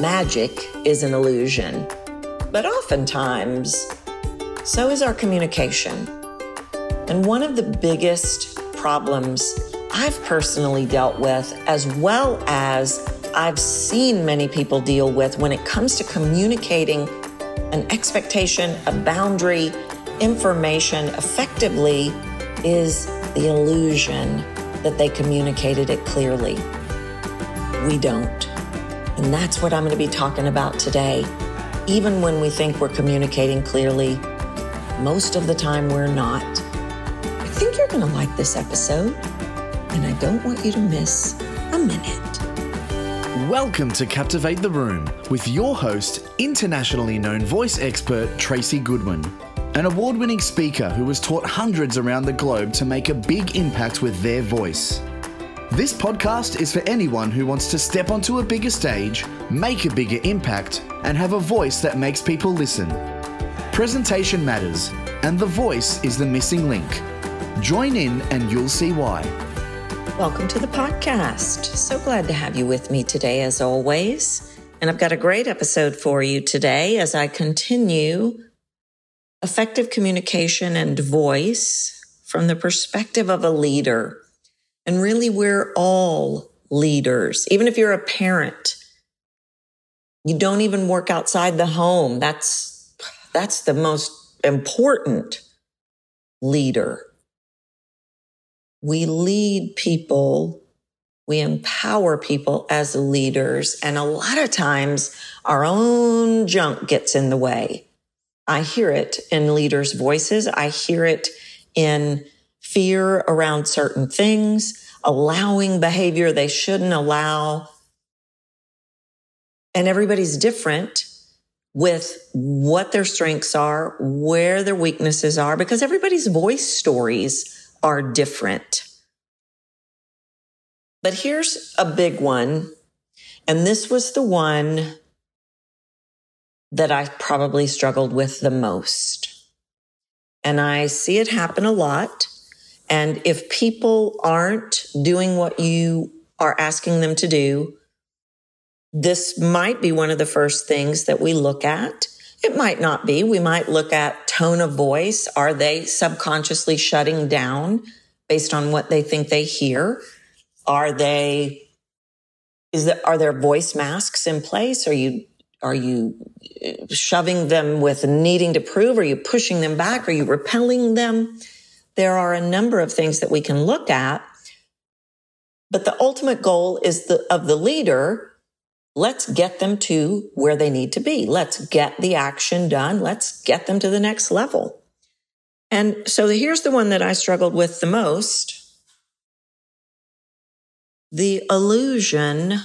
magic is an illusion, but oftentimes, so is our communication. And one of the biggest problems I've personally dealt with, as well as I've seen many people deal with when it comes to communicating an expectation, a boundary, information effectively, is the illusion that they communicated it clearly. We don't. And that's what I'm going to be talking about today. Even when we think we're communicating clearly, most of the time we're not. I think you're going to like this episode, and I don't want you to miss a minute. Welcome to Captivate the Room with your host, internationally known voice expert Tracy Goodwin, an award winning speaker who has taught hundreds around the globe to make a big impact with their voice. This podcast is for anyone who wants to step onto a bigger stage, make a bigger impact, and have a voice that makes people listen. Presentation matters, and the voice is the missing link. Join in and you'll see why. Welcome to the podcast. So glad to have you with me today, as always. And I've got a great episode for you today as I continue effective communication and voice from the perspective of a leader. And really, we're all leaders. Even if you're a parent, you don't even work outside the home. That's, that's the most important leader. We lead people. We empower people as leaders. And a lot of times our own junk gets in the way. I hear it in leaders' voices. I hear it in fear around certain things, allowing behavior they shouldn't allow. And everybody's different with what their strengths are, where their weaknesses are, because everybody's voice stories are different. But here's a big one. And this was the one that I probably struggled with the most. And I see it happen a lot. And if people aren't doing what you are asking them to do, this might be one of the first things that we look at. It might not be. We might look at tone of voice. Are they subconsciously shutting down based on what they think they hear? Are they, is that, are there voice masks in place? Are you, are you uh, shoving them with needing to prove? Are you pushing them back? Are you repelling them? There are a number of things that we can look at. But the ultimate goal is the, of the leader. Let's get them to where they need to be. Let's get the action done. Let's get them to the next level. And so here's the one that I struggled with the most. The illusion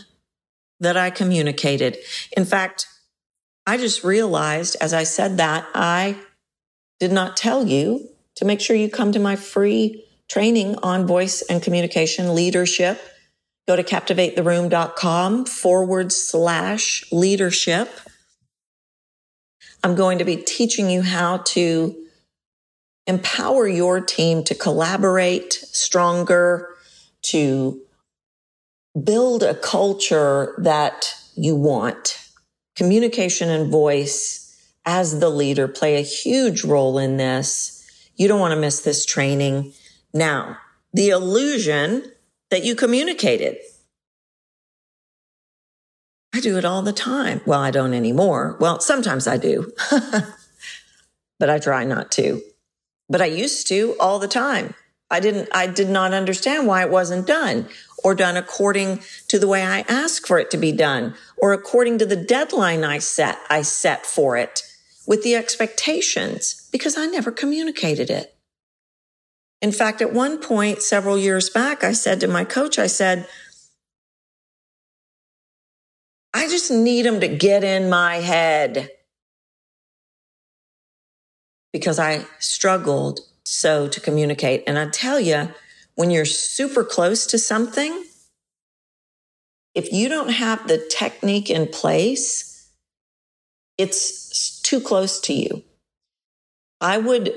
that I communicated. In fact, I just realized as I said that I did not tell you to make sure you come to my free training on voice and communication leadership. Go to captivatetheroom.com forward slash leadership. I'm going to be teaching you how to empower your team to collaborate stronger, to build a culture that you want. Communication and voice as the leader play a huge role in this you don't want to miss this training. Now, the illusion that you communicated. I do it all the time. Well, I don't anymore. Well, sometimes I do, but I try not to. But I used to all the time. I didn't, I did not understand why it wasn't done or done according to the way I asked for it to be done or according to the deadline I set, I set for it with the expectations because I never communicated it. In fact, at one point several years back, I said to my coach, I said, I just need them to get in my head because I struggled so to communicate. And I tell you, when you're super close to something, if you don't have the technique in place, it's too close to you. I would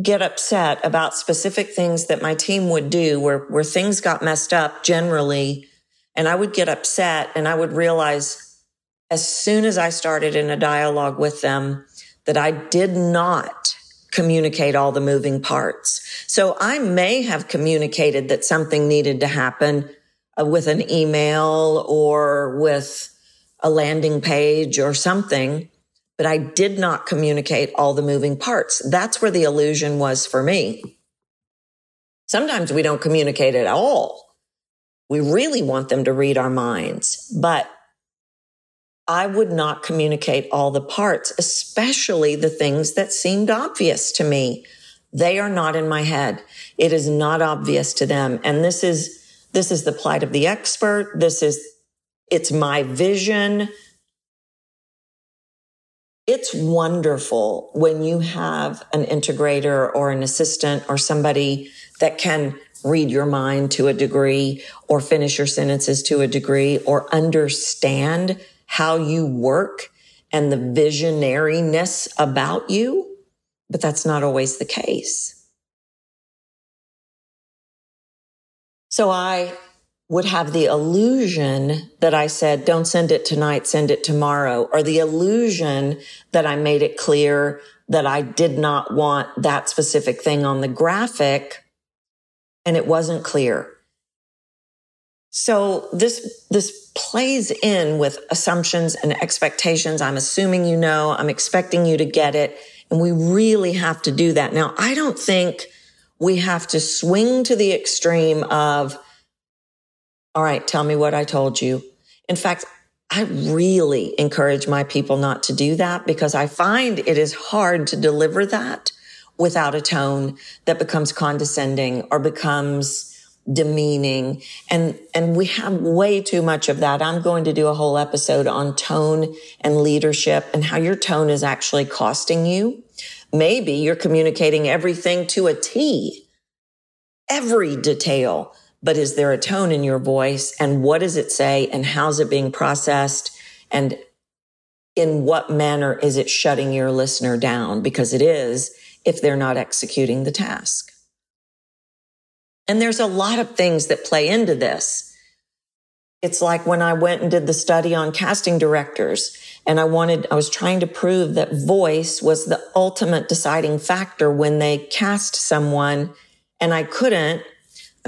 get upset about specific things that my team would do where, where things got messed up generally. And I would get upset and I would realize as soon as I started in a dialogue with them that I did not communicate all the moving parts. So I may have communicated that something needed to happen uh, with an email or with a landing page or something, but I did not communicate all the moving parts. That's where the illusion was for me. Sometimes we don't communicate at all. We really want them to read our minds, but I would not communicate all the parts, especially the things that seemed obvious to me. They are not in my head. It is not obvious to them. And this is, this is the plight of the expert. This is, it's my vision. It's wonderful when you have an integrator or an assistant or somebody that can read your mind to a degree or finish your sentences to a degree or understand how you work and the visionariness about you, but that's not always the case. So I would have the illusion that I said, don't send it tonight, send it tomorrow, or the illusion that I made it clear that I did not want that specific thing on the graphic and it wasn't clear. So this, this plays in with assumptions and expectations. I'm assuming you know, I'm expecting you to get it. And we really have to do that. Now, I don't think we have to swing to the extreme of, all right, tell me what I told you. In fact, I really encourage my people not to do that because I find it is hard to deliver that without a tone that becomes condescending or becomes demeaning. And, and we have way too much of that. I'm going to do a whole episode on tone and leadership and how your tone is actually costing you. Maybe you're communicating everything to a T, every detail, but is there a tone in your voice? And what does it say? And how's it being processed? And in what manner is it shutting your listener down? Because it is if they're not executing the task. And there's a lot of things that play into this. It's like when I went and did the study on casting directors and I wanted, I was trying to prove that voice was the ultimate deciding factor when they cast someone and I couldn't.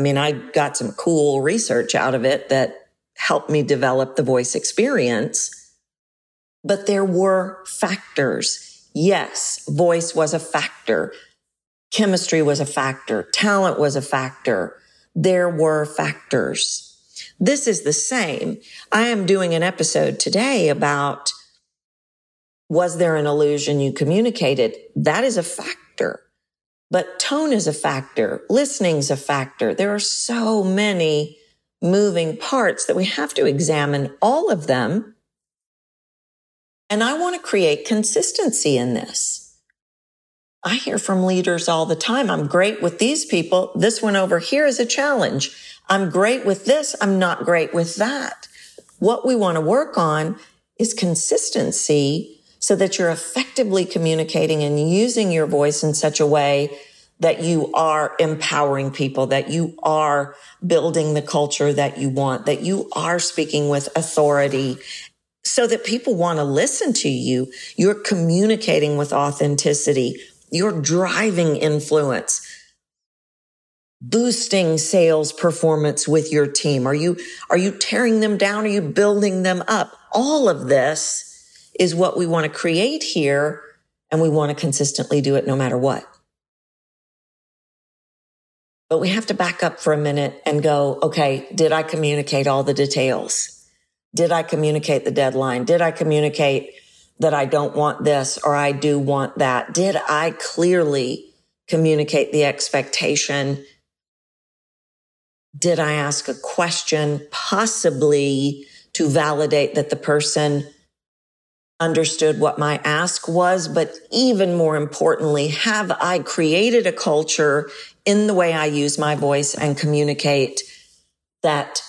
I mean, I got some cool research out of it that helped me develop the voice experience, but there were factors. Yes, voice was a factor. Chemistry was a factor. Talent was a factor. There were factors. This is the same. I am doing an episode today about was there an illusion you communicated? That is a factor. But tone is a factor. Listening's a factor. There are so many moving parts that we have to examine all of them. And I want to create consistency in this. I hear from leaders all the time. I'm great with these people. This one over here is a challenge. I'm great with this. I'm not great with that. What we want to work on is consistency so that you're effectively communicating and using your voice in such a way that you are empowering people, that you are building the culture that you want, that you are speaking with authority so that people want to listen to you. You're communicating with authenticity you're driving influence, boosting sales performance with your team. Are you, are you tearing them down? Are you building them up? All of this is what we want to create here. And we want to consistently do it no matter what. But we have to back up for a minute and go, okay, did I communicate all the details? Did I communicate the deadline? Did I communicate that I don't want this or I do want that? Did I clearly communicate the expectation? Did I ask a question possibly to validate that the person understood what my ask was? But even more importantly, have I created a culture in the way I use my voice and communicate that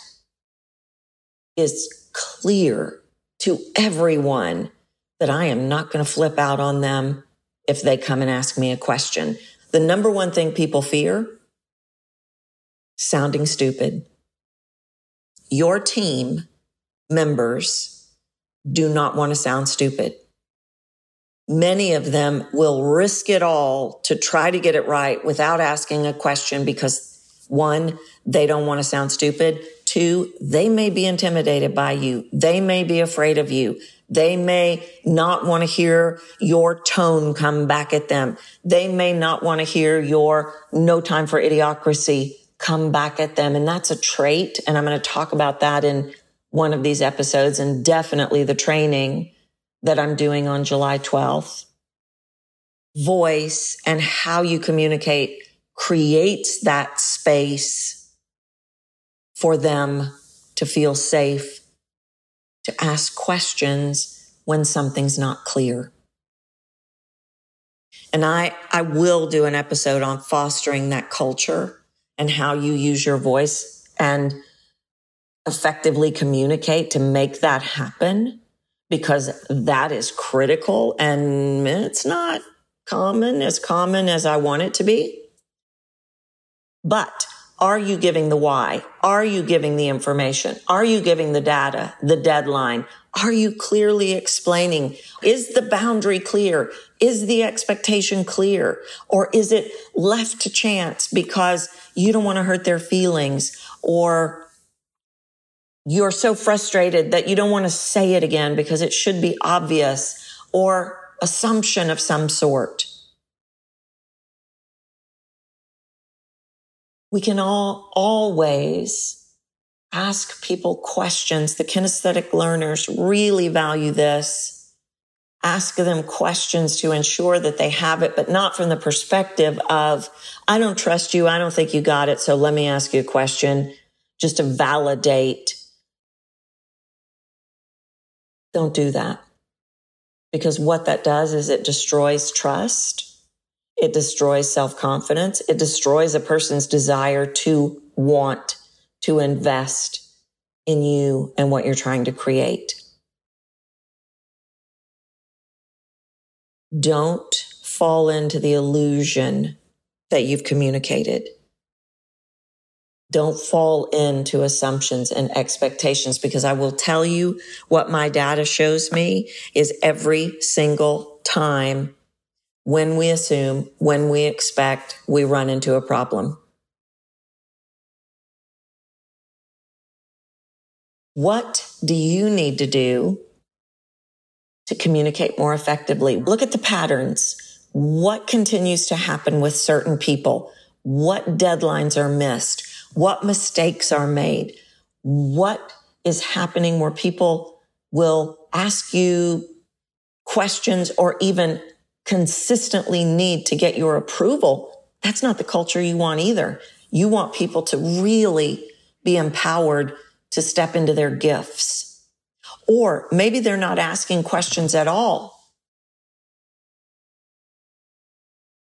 is clear to everyone that I am not going to flip out on them if they come and ask me a question. The number one thing people fear sounding stupid. Your team members do not want to sound stupid. Many of them will risk it all to try to get it right without asking a question because one, they don't want to sound stupid. Two, they may be intimidated by you. They may be afraid of you. They may not want to hear your tone come back at them. They may not want to hear your no time for idiocracy come back at them. And that's a trait. And I'm going to talk about that in one of these episodes and definitely the training that I'm doing on July 12th. Voice and how you communicate creates that space for them to feel safe, to ask questions when something's not clear. And I, I will do an episode on fostering that culture and how you use your voice and effectively communicate to make that happen because that is critical and it's not common as common as I want it to be. But are you giving the why? Are you giving the information? Are you giving the data, the deadline? Are you clearly explaining? Is the boundary clear? Is the expectation clear? Or is it left to chance because you don't want to hurt their feelings or you're so frustrated that you don't want to say it again because it should be obvious or assumption of some sort? we can all always ask people questions. The kinesthetic learners really value this. Ask them questions to ensure that they have it, but not from the perspective of, I don't trust you. I don't think you got it. So let me ask you a question just to validate. Don't do that because what that does is it destroys trust it destroys self confidence. It destroys a person's desire to want to invest in you and what you're trying to create. Don't fall into the illusion that you've communicated. Don't fall into assumptions and expectations because I will tell you what my data shows me is every single time when we assume, when we expect, we run into a problem. What do you need to do to communicate more effectively? Look at the patterns. What continues to happen with certain people? What deadlines are missed? What mistakes are made? What is happening where people will ask you questions or even consistently need to get your approval, that's not the culture you want either. You want people to really be empowered to step into their gifts. Or maybe they're not asking questions at all.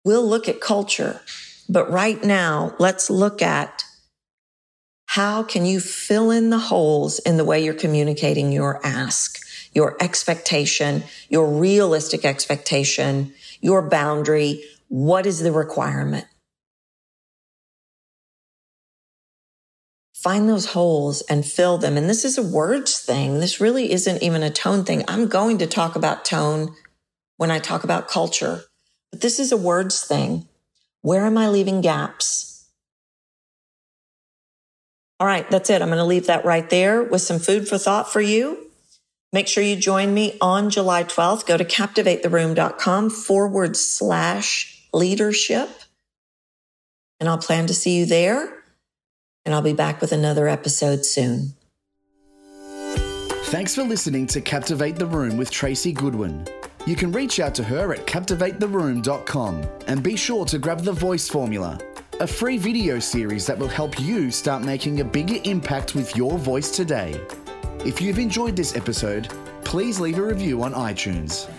We'll look at culture, but right now, let's look at how can you fill in the holes in the way you're communicating your ask your expectation, your realistic expectation, your boundary. What is the requirement? Find those holes and fill them. And this is a words thing. This really isn't even a tone thing. I'm going to talk about tone when I talk about culture, but this is a words thing. Where am I leaving gaps? All right, that's it. I'm going to leave that right there with some food for thought for you. Make sure you join me on July 12th. Go to captivatetheroom.com forward slash leadership. And I'll plan to see you there. And I'll be back with another episode soon. Thanks for listening to Captivate the Room with Tracy Goodwin. You can reach out to her at captivatetheroom.com and be sure to grab the voice formula, a free video series that will help you start making a bigger impact with your voice today. If you've enjoyed this episode, please leave a review on iTunes.